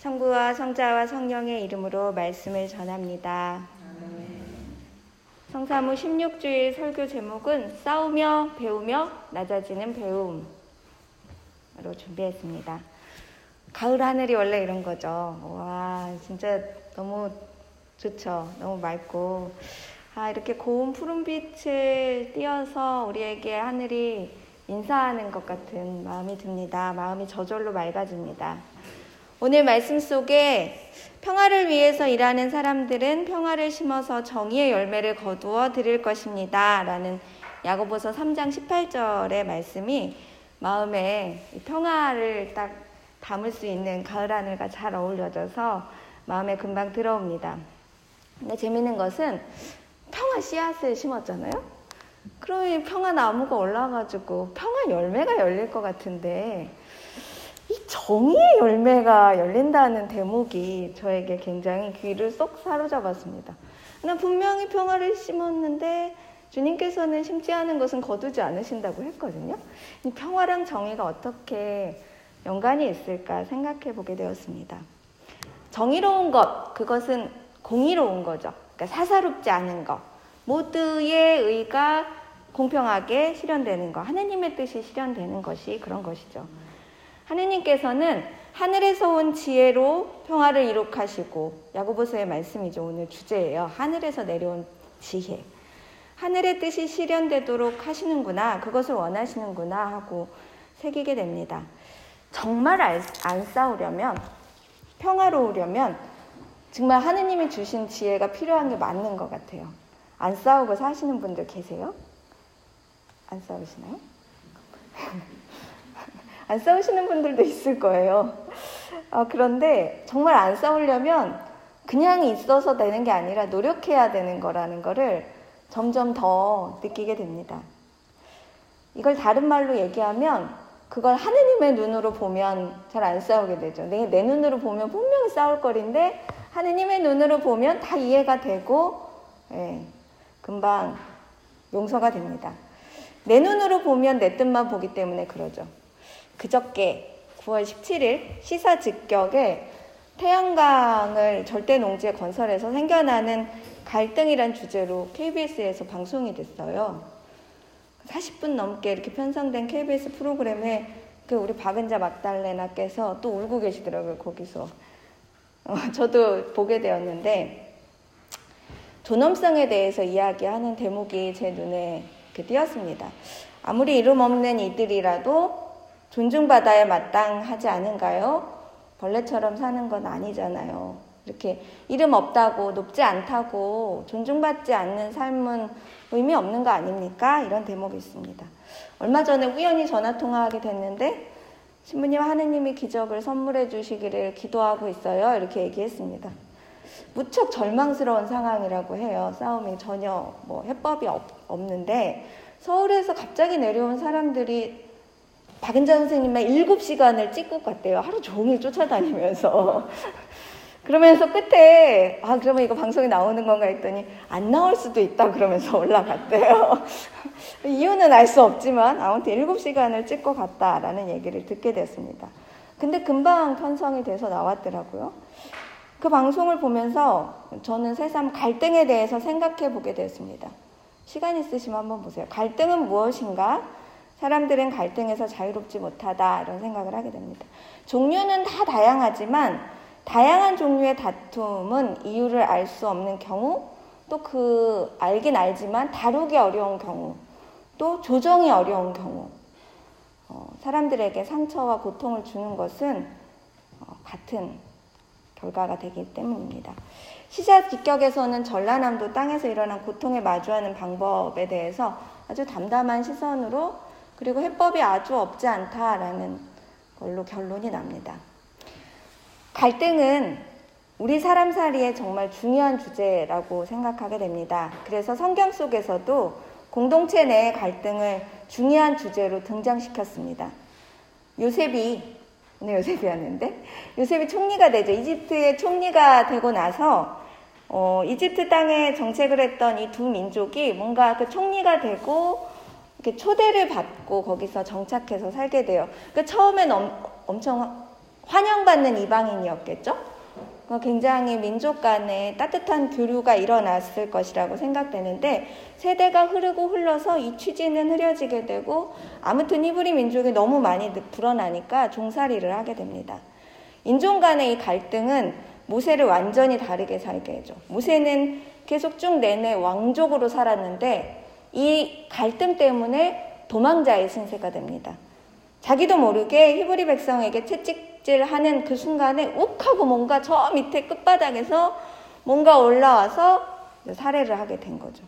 성부와 성자와 성령의 이름으로 말씀을 전합니다. 성사무 16주일 설교 제목은 싸우며 배우며 낮아지는 배움으로 준비했습니다. 가을 하늘이 원래 이런 거죠. 와, 진짜 너무 좋죠. 너무 맑고. 아, 이렇게 고운 푸른빛을 띄어서 우리에게 하늘이 인사하는 것 같은 마음이 듭니다. 마음이 저절로 맑아집니다. 오늘 말씀 속에 평화를 위해서 일하는 사람들은 평화를 심어서 정의의 열매를 거두어 드릴 것입니다. 라는 야고보서 3장 18절의 말씀이 마음에 평화를 딱 담을 수 있는 가을 하늘과 잘 어울려져서 마음에 금방 들어옵니다. 근데 재밌는 것은 평화 씨앗을 심었잖아요? 그러면 평화 나무가 올라가지고 평화 열매가 열릴 것 같은데 이 정의의 열매가 열린다는 대목이 저에게 굉장히 귀를 쏙 사로잡았습니다. 나 분명히 평화를 심었는데 주님께서는 심지 않은 것은 거두지 않으신다고 했거든요. 이 평화랑 정의가 어떻게 연관이 있을까 생각해 보게 되었습니다. 정의로운 것, 그것은 공의로운 거죠. 그러니까 사사롭지 않은 것. 모두의 의가 공평하게 실현되는 것. 하느님의 뜻이 실현되는 것이 그런 것이죠. 하느님께서는 하늘에서 온 지혜로 평화를 이룩하시고 야고보서의 말씀이죠. 오늘 주제예요. 하늘에서 내려온 지혜. 하늘의 뜻이 실현되도록 하시는구나. 그것을 원하시는구나 하고 새기게 됩니다. 정말 안 싸우려면 평화로우려면 정말 하느님이 주신 지혜가 필요한 게 맞는 것 같아요. 안 싸우고 사시는 분들 계세요? 안 싸우시나요? 안 싸우시는 분들도 있을 거예요. 어, 그런데 정말 안 싸우려면 그냥 있어서 되는 게 아니라 노력해야 되는 거라는 거를 점점 더 느끼게 됩니다. 이걸 다른 말로 얘기하면 그걸 하느님의 눈으로 보면 잘 안 싸우게 되죠. 내, 내 눈으로 보면 분명히 싸울 거리인데 하느님의 눈으로 보면 다 이해가 되고 예, 금방 용서가 됩니다. 내 눈으로 보면 내 뜻만 보기 때문에 그러죠. 그저께 9월 17일 시사 직격에 태양광을 절대 농지에 건설해서 생겨나는 갈등이란 주제로 KBS에서 방송이 됐어요. 40분 넘게 이렇게 편성된 KBS 프로그램에 그 우리 박은자 막달레나께서 또 울고 계시더라고요, 거기서. 어, 저도 보게 되었는데, 존엄성에 대해서 이야기하는 대목이 제 눈에 띄었습니다. 아무리 이름 없는 이들이라도 존중받아야 마땅하지 않은가요? 벌레처럼 사는 건 아니잖아요. 이렇게 이름 없다고 높지 않다고 존중받지 않는 삶은 의미 없는 거 아닙니까? 이런 대목이 있습니다. 얼마 전에 우연히 전화 통화하게 됐는데 신부님 하느님이 기적을 선물해 주시기를 기도하고 있어요. 이렇게 얘기했습니다. 무척 절망스러운 상황이라고 해요. 싸움이 전혀 뭐 해법이 없, 없는데 서울에서 갑자기 내려온 사람들이 박은자 선생님만 7시간을 찍고 갔대요. 하루 종일 쫓아다니면서. 그러면서 끝에, 아, 그러면 이거 방송에 나오는 건가 했더니, 안 나올 수도 있다. 그러면서 올라갔대요. 이유는 알 수 없지만, 아무튼 7시간을 찍고 갔다라는 얘기를 듣게 됐습니다. 근데 금방 편성이 돼서 나왔더라고요. 그 방송을 보면서 저는 새삼 갈등에 대해서 생각해 보게 됐습니다. 시간 있으시면 한번 보세요. 갈등은 무엇인가? 사람들은 갈등에서 자유롭지 못하다 이런 생각을 하게 됩니다. 종류는 다 다양하지만 다양한 종류의 다툼은 이유를 알 수 없는 경우 또 그 알긴 알지만 다루기 어려운 경우 또 조정이 어려운 경우 어, 사람들에게 상처와 고통을 주는 것은 어, 같은 결과가 되기 때문입니다. 시작 기격에서는 전라남도 땅에서 일어난 고통에 마주하는 방법에 대해서 아주 담담한 시선으로 그리고 해법이 아주 없지 않다라는 걸로 결론이 납니다. 갈등은 우리 사람 살이에 정말 중요한 주제라고 생각하게 됩니다. 그래서 성경 속에서도 공동체 내의 갈등을 중요한 주제로 등장시켰습니다. 요셉이 오늘 요셉이었는데 요셉이 총리가 되죠. 이집트의 총리가 되고 나서 어, 이집트 땅에 정책을 했던 이 두 민족이 뭔가 그 총리가 되고 이렇게 초대를 받고 거기서 정착해서 살게 돼요. 그 처음엔 엄, 엄청 환영받는 이방인이었겠죠? 굉장히 민족 간에 따뜻한 교류가 일어났을 것이라고 생각되는데 세대가 흐르고 흘러서 이 취지는 흐려지게 되고 아무튼 히브리 민족이 너무 많이 불어나니까 종살이를 하게 됩니다. 인종 간의 이 갈등은 모세를 완전히 다르게 살게 해줘. 모세는 계속 쭉 내내 왕족으로 살았는데 이 갈등 때문에 도망자의 신세가 됩니다. 자기도 모르게 히브리 백성에게 채찍질 하는 그 순간에 욱 하고 뭔가 저 밑에 끝바닥에서 뭔가 올라와서 살해를 하게 된 거죠.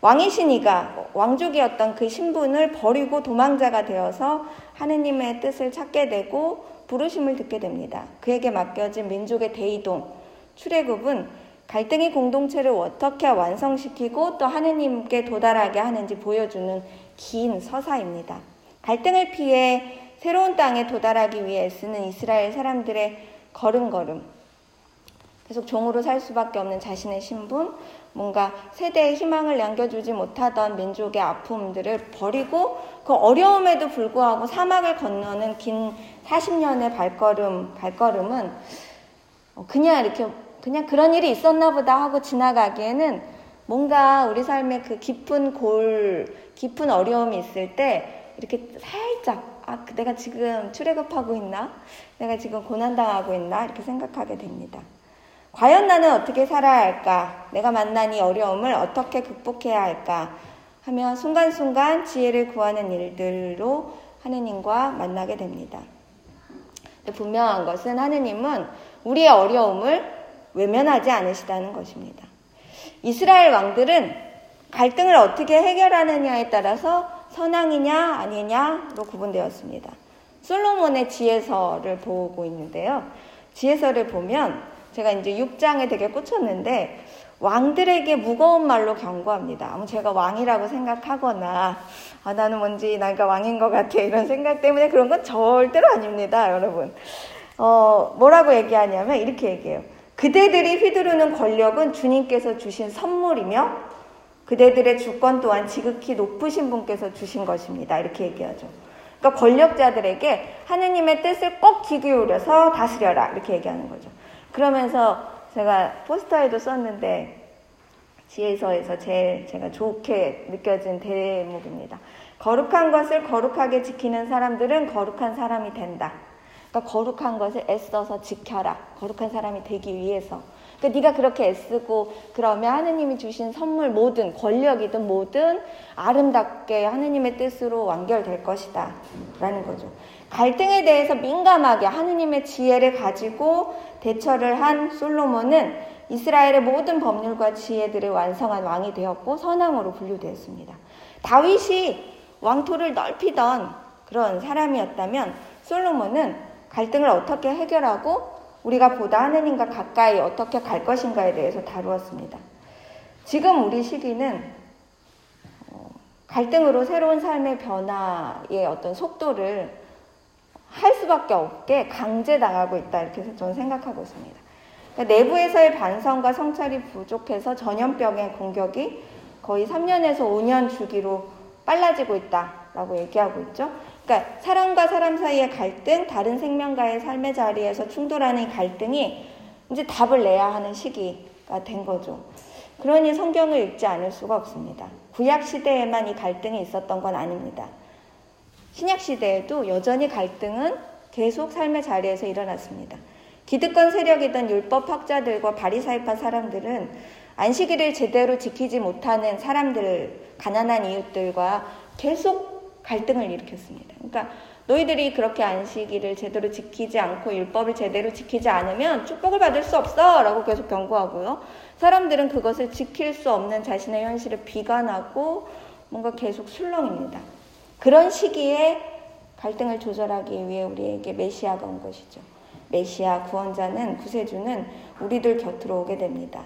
왕이신 이가 왕족이었던 그 신분을 버리고 도망자가 되어서 하느님의 뜻을 찾게 되고 부르심을 듣게 됩니다. 그에게 맡겨진 민족의 대이동, 출애굽은 갈등의 공동체를 어떻게 완성시키고 또 하느님께 도달하게 하는지 보여주는 긴 서사입니다. 갈등을 피해 새로운 땅에 도달하기 위해 쓰는 이스라엘 사람들의 걸음걸음. 계속 종으로 살 수밖에 없는 자신의 신분, 뭔가 세대의 희망을 남겨주지 못하던 민족의 아픔들을 버리고 그 어려움에도 불구하고 사막을 건너는 긴 40년의 발걸음, 발걸음은 그냥 이렇게 그냥 그런 일이 있었나 보다 하고 지나가기에는 뭔가 우리 삶의 그 깊은 골, 깊은 어려움이 있을 때 이렇게 살짝 아, 내가 지금 출애굽하고 있나? 내가 지금 고난당하고 있나? 이렇게 생각하게 됩니다. 과연 나는 어떻게 살아야 할까? 내가 만난 이 어려움을 어떻게 극복해야 할까? 하며 순간순간 지혜를 구하는 일들로 하느님과 만나게 됩니다. 분명한 것은 하느님은 우리의 어려움을 외면하지 않으시다는 것입니다. 이스라엘 왕들은 갈등을 어떻게 해결하느냐에 따라서 선왕이냐 아니냐로 구분되었습니다. 솔로몬의 지혜서를 보고 있는데요. 지혜서를 보면 제가 이제 6장에 되게 꽂혔는데 왕들에게 무거운 말로 경고합니다. 제가 왕이라고 생각하거나 아 나는 뭔지 나가 왕인 것 같아 이런 생각 때문에 그런 건 절대로 아닙니다, 여러분. 어 뭐라고 얘기하냐면 이렇게 얘기해요. 그대들이 휘두르는 권력은 주님께서 주신 선물이며 그대들의 주권 또한 지극히 높으신 분께서 주신 것입니다. 이렇게 얘기하죠. 그러니까 권력자들에게 하느님의 뜻을 꼭귀 기울여서 다스려라 이렇게 얘기하는 거죠. 그러면서 제가 포스터에도 썼는데 지혜서에서 제일 제가 좋게 느껴진 대목입니다. 거룩한 것을 거룩하게 지키는 사람들은 거룩한 사람이 된다. 그러니까 거룩한 것을 애써서 지켜라. 거룩한 사람이 되기 위해서. 그러니까 네가 그렇게 애쓰고 그러면 하느님이 주신 선물 모든 권력이든 뭐든 아름답게 하느님의 뜻으로 완결될 것이다. 라는 거죠. 갈등에 대해서 민감하게 하느님의 지혜를 가지고 대처를 한 솔로몬은 이스라엘의 모든 법률과 지혜들을 완성한 왕이 되었고 선왕으로 분류되었습니다. 다윗이 왕토를 넓히던 그런 사람이었다면 솔로몬은 갈등을 어떻게 해결하고 우리가 보다 하느님과 가까이 어떻게 갈 것인가에 대해서 다루었습니다. 지금 우리 시기는 어, 갈등으로 새로운 삶의 변화의 어떤 속도를 할 수밖에 없게 강제당하고 있다 이렇게 저는 생각하고 있습니다. 그러니까 내부에서의 반성과 성찰이 부족해서 전염병의 공격이 거의 3년에서 5년 주기로 빨라지고 있다라고 얘기하고 있죠. 그러니까 사람과 사람 사이의 갈등, 다른 생명과의 삶의 자리에서 충돌하는 갈등이 이제 답을 내야 하는 시기가 된 거죠. 그러니 성경을 읽지 않을 수가 없습니다. 구약 시대에만 이 갈등이 있었던 건 아닙니다. 신약 시대에도 여전히 갈등은 계속 삶의 자리에서 일어났습니다. 기득권 세력이던 율법 학자들과 바리사이파 사람들은 안식일을 제대로 지키지 못하는 사람들, 가난한 이웃들과 계속 갈등을 일으켰습니다. 그러니까 너희들이 그렇게 안식일을 제대로 지키지 않고 율법을 제대로 지키지 않으면 축복을 받을 수 없어! 라고 계속 경고하고요. 사람들은 그것을 지킬 수 없는 자신의 현실을 비관하고 뭔가 계속 술렁입니다. 그런 시기에 갈등을 조절하기 위해 우리에게 메시아가 온 것이죠. 메시아 구원자는 구세주는 우리들 곁으로 오게 됩니다.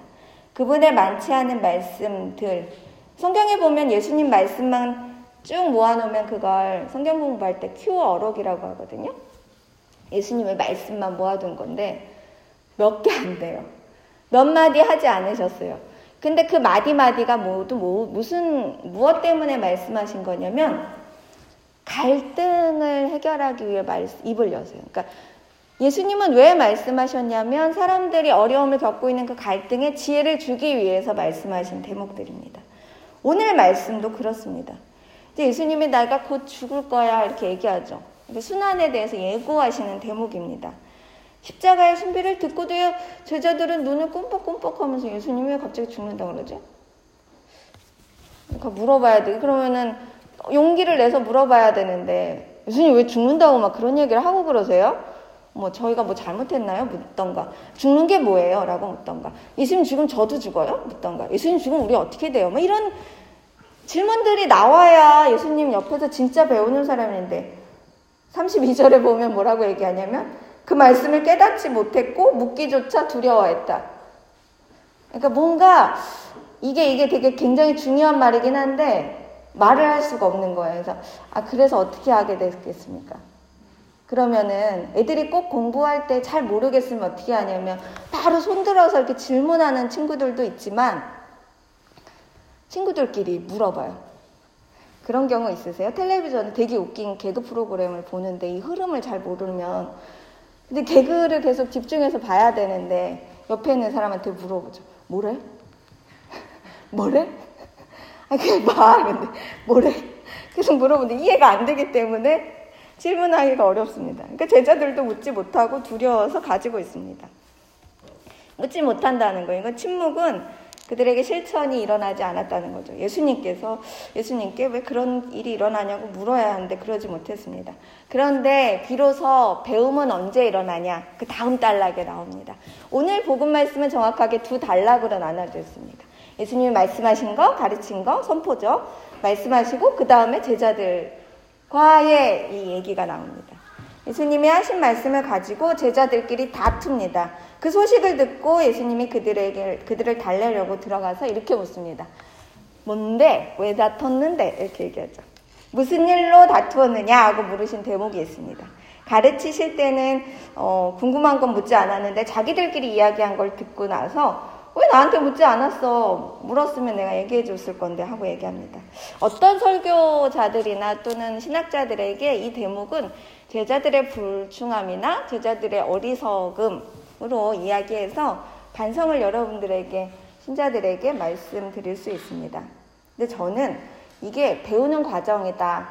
그분의 많지 않은 말씀들 성경에 보면 예수님 말씀만 쭉 모아놓으면 그걸 성경 공부할 때 큐어럭이라고 하거든요. 예수님의 말씀만 모아둔 건데 몇 개 안 돼요. 몇 마디 하지 않으셨어요. 근데 그 마디마디가 모두 뭐, 무슨 무엇 때문에 말씀하신 거냐면 갈등을 해결하기 위해 말, 입을 여세요. 그러니까 예수님은 왜 말씀하셨냐면 사람들이 어려움을 겪고 있는 그 갈등에 지혜를 주기 위해서 말씀하신 대목들입니다. 오늘 말씀도 그렇습니다. 예수님이 내가 곧 죽을 거야 이렇게 얘기하죠. 순환에 대해서 예고하시는 대목입니다. 십자가의 신비를 듣고도요 제자들은 눈을 꼼뻑꼼뻑하면서 예수님이 왜 갑자기 죽는다 그러지? 그러니까 물어봐야 돼. 그러면은 용기를 내서 물어봐야 되는데 예수님 왜 죽는다고 막 그런 얘기를 하고 그러세요? 뭐 저희가 뭐 잘못했나요? 묻던가. 죽는 게 뭐예요? 라고 묻던가. 예수님 지금 저도 죽어요? 묻던가. 예수님 지금 우리 어떻게 돼요? 뭐 이런 질문들이 나와야 예수님 옆에서 진짜 배우는 사람인데 32절에 보면 뭐라고 얘기하냐면 그 말씀을 깨닫지 못했고 묻기조차 두려워했다. 그러니까 뭔가 이게 이게 되게 굉장히 중요한 말이긴 한데 말을 할 수가 없는 거예요. 그래서 아 그래서 어떻게 하게 됐겠습니까? 그러면은 애들이 꼭 공부할 때 잘 모르겠으면 어떻게 하냐면 바로 손들어서 이렇게 질문하는 친구들도 있지만 친구들끼리 물어봐요. 그런 경우 있으세요? 텔레비전에 되게 웃긴 개그 프로그램을 보는데 이 흐름을 잘 모르면 근데 개그를 계속 집중해서 봐야 되는데 옆에 있는 사람한테 물어보죠. 뭐래? 뭐래? 아, 그냥 봐. 근데 뭐래? 계속 물어보는데 이해가 안 되기 때문에 질문하기가 어렵습니다. 그러니까 제자들도 묻지 못하고 두려워서 가지고 있습니다. 묻지 못한다는 거예요. 이건 침묵은 그들에게 실천이 일어나지 않았다는 거죠. 예수님께서 예수님께 왜 그런 일이 일어나냐고 물어야 하는데 그러지 못했습니다. 그런데 비로소 배움은 언제 일어나냐? 그 다음 단락에 나옵니다. 오늘 복음 말씀은 정확하게 두 단락으로 나눠져 있습니다. 예수님이 말씀하신 거, 가르친 거, 선포죠. 말씀하시고 그 다음에 제자들과의 이 얘기가 나옵니다. 예수님이 하신 말씀을 가지고 제자들끼리 다툽니다. 그 소식을 듣고 예수님이 그들에게 그들을 달래려고 들어가서 이렇게 묻습니다. 뭔데? 왜 다퉜는데? 이렇게 얘기하죠. 무슨 일로 다투었느냐 하고 물으신 대목이 있습니다. 가르치실 때는 어, 궁금한 건 묻지 않았는데 자기들끼리 이야기한 걸 듣고 나서 왜 나한테 묻지 않았어? 물었으면 내가 얘기해 줬을 건데 하고 얘기합니다. 어떤 설교자들이나 또는 신학자들에게 이 대목은 제자들의 불충함이나 제자들의 어리석음으로 이야기해서 반성을 여러분들에게 신자들에게 말씀드릴 수 있습니다. 근데 저는 이게 배우는 과정이다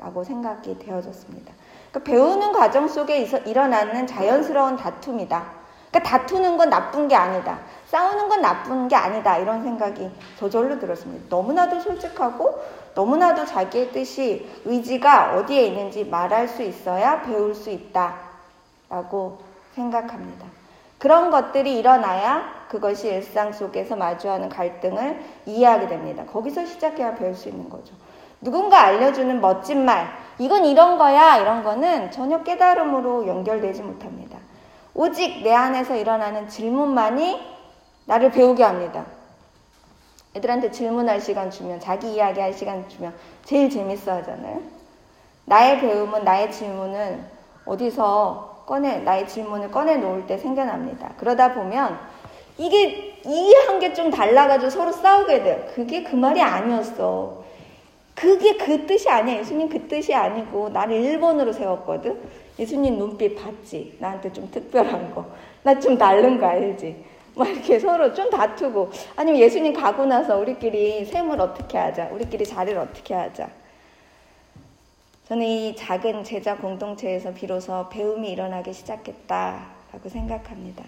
라고 생각이 되어졌습니다. 그러니까 배우는 과정 속에 일어나는 자연스러운 다툼이다. 그러니까 다투는 건 나쁜 게 아니다. 싸우는 건 나쁜 게 아니다. 이런 생각이 저절로 들었습니다. 너무나도 솔직하고 너무나도 자기의 뜻이 의지가 어디에 있는지 말할 수 있어야 배울 수 있다. 라고 생각합니다. 그런 것들이 일어나야 그것이 일상 속에서 마주하는 갈등을 이해하게 됩니다. 거기서 시작해야 배울 수 있는 거죠. 누군가 알려주는 멋진 말, 이건 이런 거야, 이런 거는 전혀 깨달음으로 연결되지 못합니다. 오직 내 안에서 일어나는 질문만이 나를 배우게 합니다. 애들한테 질문할 시간 주면, 자기 이야기 할 시간 주면 제일 재밌어 하잖아요. 나의 배움은, 나의 질문은 어디서 꺼내, 나의 질문을 꺼내 놓을 때 생겨납니다. 그러다 보면 이게 이해한 게 좀 달라가지고 서로 싸우게 돼요. 그게 그 말이 아니었어. 그게 그 뜻이 아니야. 예수님 그 뜻이 아니고 나를 1번으로 세웠거든. 예수님 눈빛 봤지? 나한테 좀 특별한 거. 나 좀 다른 거 알지? 막 이렇게 서로 좀 다투고 아니면 예수님 가고 나서 우리끼리 셈을 어떻게 하자. 우리끼리 자리를 어떻게 하자. 저는 이 작은 제자 공동체에서 비로소 배움이 일어나기 시작했다라고 생각합니다.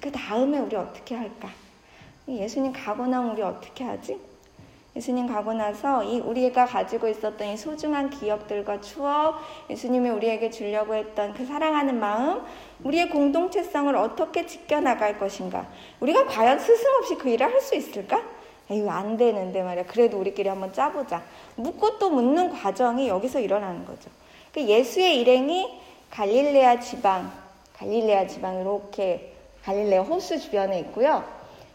그 다음에 우리 어떻게 할까? 예수님 가고 나면 우리 어떻게 하지? 예수님 가고 나서 이 우리가 가지고 있었던 이 소중한 기억들과 추억, 예수님이 우리에게 주려고 했던 그 사랑하는 마음, 우리의 공동체성을 어떻게 지켜나갈 것인가? 우리가 과연 스승 없이 그 일을 할 수 있을까? 이거 안 되는데 말이야. 그래도 우리끼리 한번 짜보자. 묻고 또 묻는 과정이 여기서 일어나는 거죠. 그 예수의 일행이 갈릴레아 지방, 갈릴레아 지방 이렇게 갈릴레아 호수 주변에 있고요.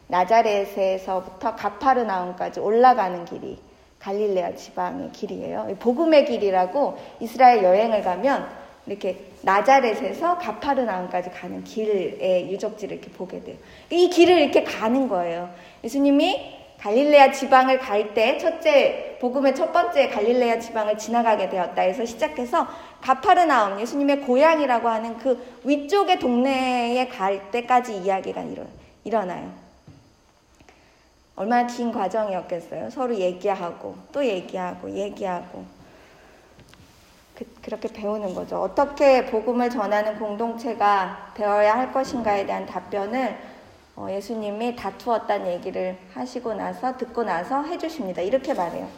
나자렛에서부터 가파르나움까지 올라가는 길이 갈릴레아 지방의 길이에요. 복음의 길이라고 이스라엘 여행을 가면 이렇게 나자렛에서 가파르나움까지 가는 길의 유적지를 이렇게 보게 돼요. 이 길을 이렇게 가는 거예요. 예수님이 갈릴레아 지방을 갈 때 첫째 복음의 첫 번째 갈릴레아 지방을 지나가게 되었다 해서 시작해서 가파르나움 예수님의 고향이라고 하는 그 위쪽의 동네에 갈 때까지 이야기가 일어, 일어나요. 얼마나 긴 과정이었겠어요. 서로 얘기하고 또 얘기하고 얘기하고 그, 렇게 배우는 거죠. 어떻게 복음을 전하는 공동체가 되어야 할 것인가에 대한 답변을 어, 예수님이 다투었다는 얘기를 하시고 나서 듣고 나서 해주십니다. 이렇게 말해요.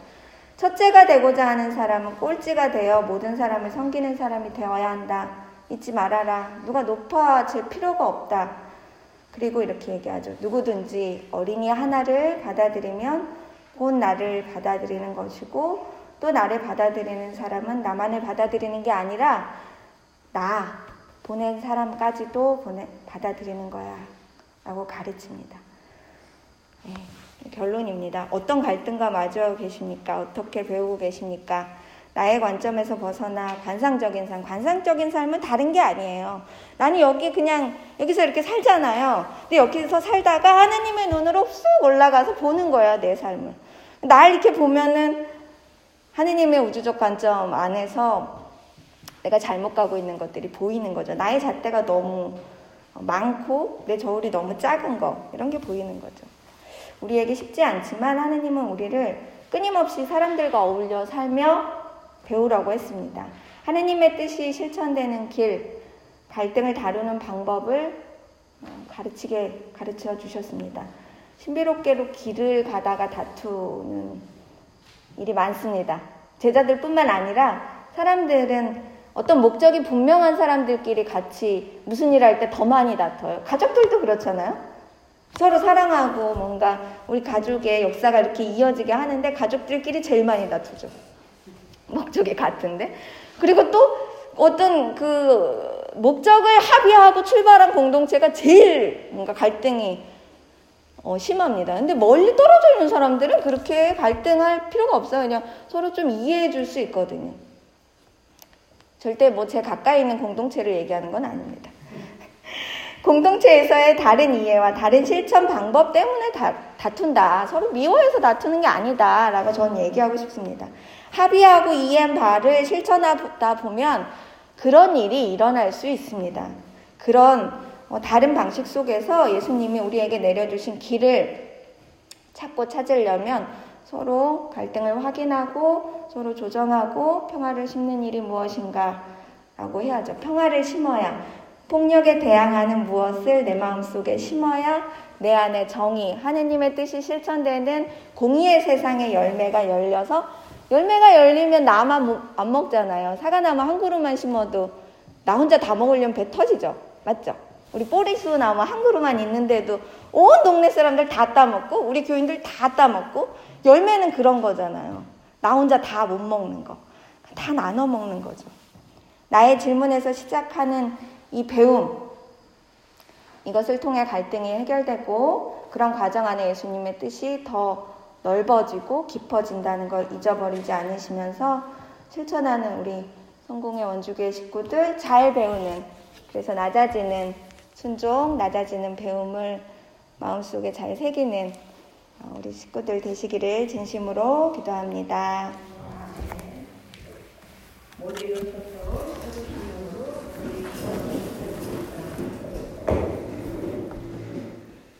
첫째가 되고자 하는 사람은 꼴찌가 되어 모든 사람을 섬기는 사람이 되어야 한다. 잊지 말아라. 누가 높아질 필요가 없다. 그리고 이렇게 얘기하죠. 누구든지 어린이 하나를 받아들이면 곧 나를 받아들이는 것이고 또 나를 받아들이는 사람은 나만을 받아들이는 게 아니라 나 보낸 사람까지도 보내, 받아들이는 거야. 라고 가르칩니다. 네, 결론입니다. 어떤 갈등과 마주하고 계십니까? 어떻게 배우고 계십니까? 나의 관점에서 벗어나 관상적인 삶, 관상적인 삶은 다른 게 아니에요. 나는 여기 그냥 여기서 이렇게 살잖아요. 근데 여기서 살다가 하나님의 눈으로 쑥 올라가서 보는 거예요, 내 삶을. 날 이렇게 보면은 하느님의 우주적 관점 안에서 내가 잘못 가고 있는 것들이 보이는 거죠. 나의 잣대가 너무 많고 내 저울이 너무 작은 거 이런 게 보이는 거죠. 우리에게 쉽지 않지만 하느님은 우리를 끊임없이 사람들과 어울려 살며 배우라고 했습니다. 하느님의 뜻이 실천되는 길, 갈등을 다루는 방법을 어, 가르치게 가르쳐 주셨습니다. 신비롭게로 길을 가다가 다투는 일이 많습니다. 제자들뿐만 아니라 사람들은 어떤 목적이 분명한 사람들끼리 같이 무슨 일 할 때 더 많이 다퉈요. 가족들도 그렇잖아요. 서로 사랑하고 뭔가 우리 가족의 역사가 이렇게 이어지게 하는데 가족들끼리 제일 많이 다투죠. 목적이 같은데. 그리고 또 어떤 그 목적을 합의하고 출발한 공동체가 제일 뭔가 갈등이 어, 심합니다. 근데 멀리 떨어져 있는 사람들은 그렇게 갈등할 필요가 없어요. 그냥 서로 좀 이해해 줄 수 있거든요. 절대 뭐 제 가까이 있는 공동체를 얘기하는 건 아닙니다. 공동체에서의 다른 이해와 다른 실천 방법 때문에 다, 다툰다. 서로 미워해서 다투는 게 아니다. 라고 저는 얘기하고 싶습니다. 합의하고 이해한 바를 실천하다 보면 그런 일이 일어날 수 있습니다. 그런 어, 다른 방식 속에서 예수님이 우리에게 내려주신 길을 찾고 찾으려면 서로 갈등을 확인하고 서로 조정하고 평화를 심는 일이 무엇인가 라고 해야죠. 평화를 심어야 폭력에 대항하는 무엇을 내 마음속에 심어야 내 안에 정의, 하느님의 뜻이 실천되는 공의의 세상의 열매가 열려서 열매가 열리면 나만 안 먹잖아요. 사과나무 한 그루만 심어도 나 혼자 다 먹으려면 배 터지죠. 맞죠? 우리 보리수 나무 한 그루만 있는데도 온 동네 사람들 다 따먹고 우리 교인들 다 따먹고 열매는 그런 거잖아요. 나 혼자 다 못 먹는 거. 다 나눠 먹는 거죠. 나의 질문에서 시작하는 이 배움, 이것을 통해 갈등이 해결되고 그런 과정 안에 예수님의 뜻이 더 넓어지고 깊어진다는 걸 잊어버리지 않으시면서 실천하는 우리 성공의 원주교의 식구들 잘 배우는 그래서 낮아지는 순종, 낮아지는 배움을 마음속에 잘 새기는 어, 우리 식구들 되시기를 진심으로 기도합니다. 못 읽으셨어.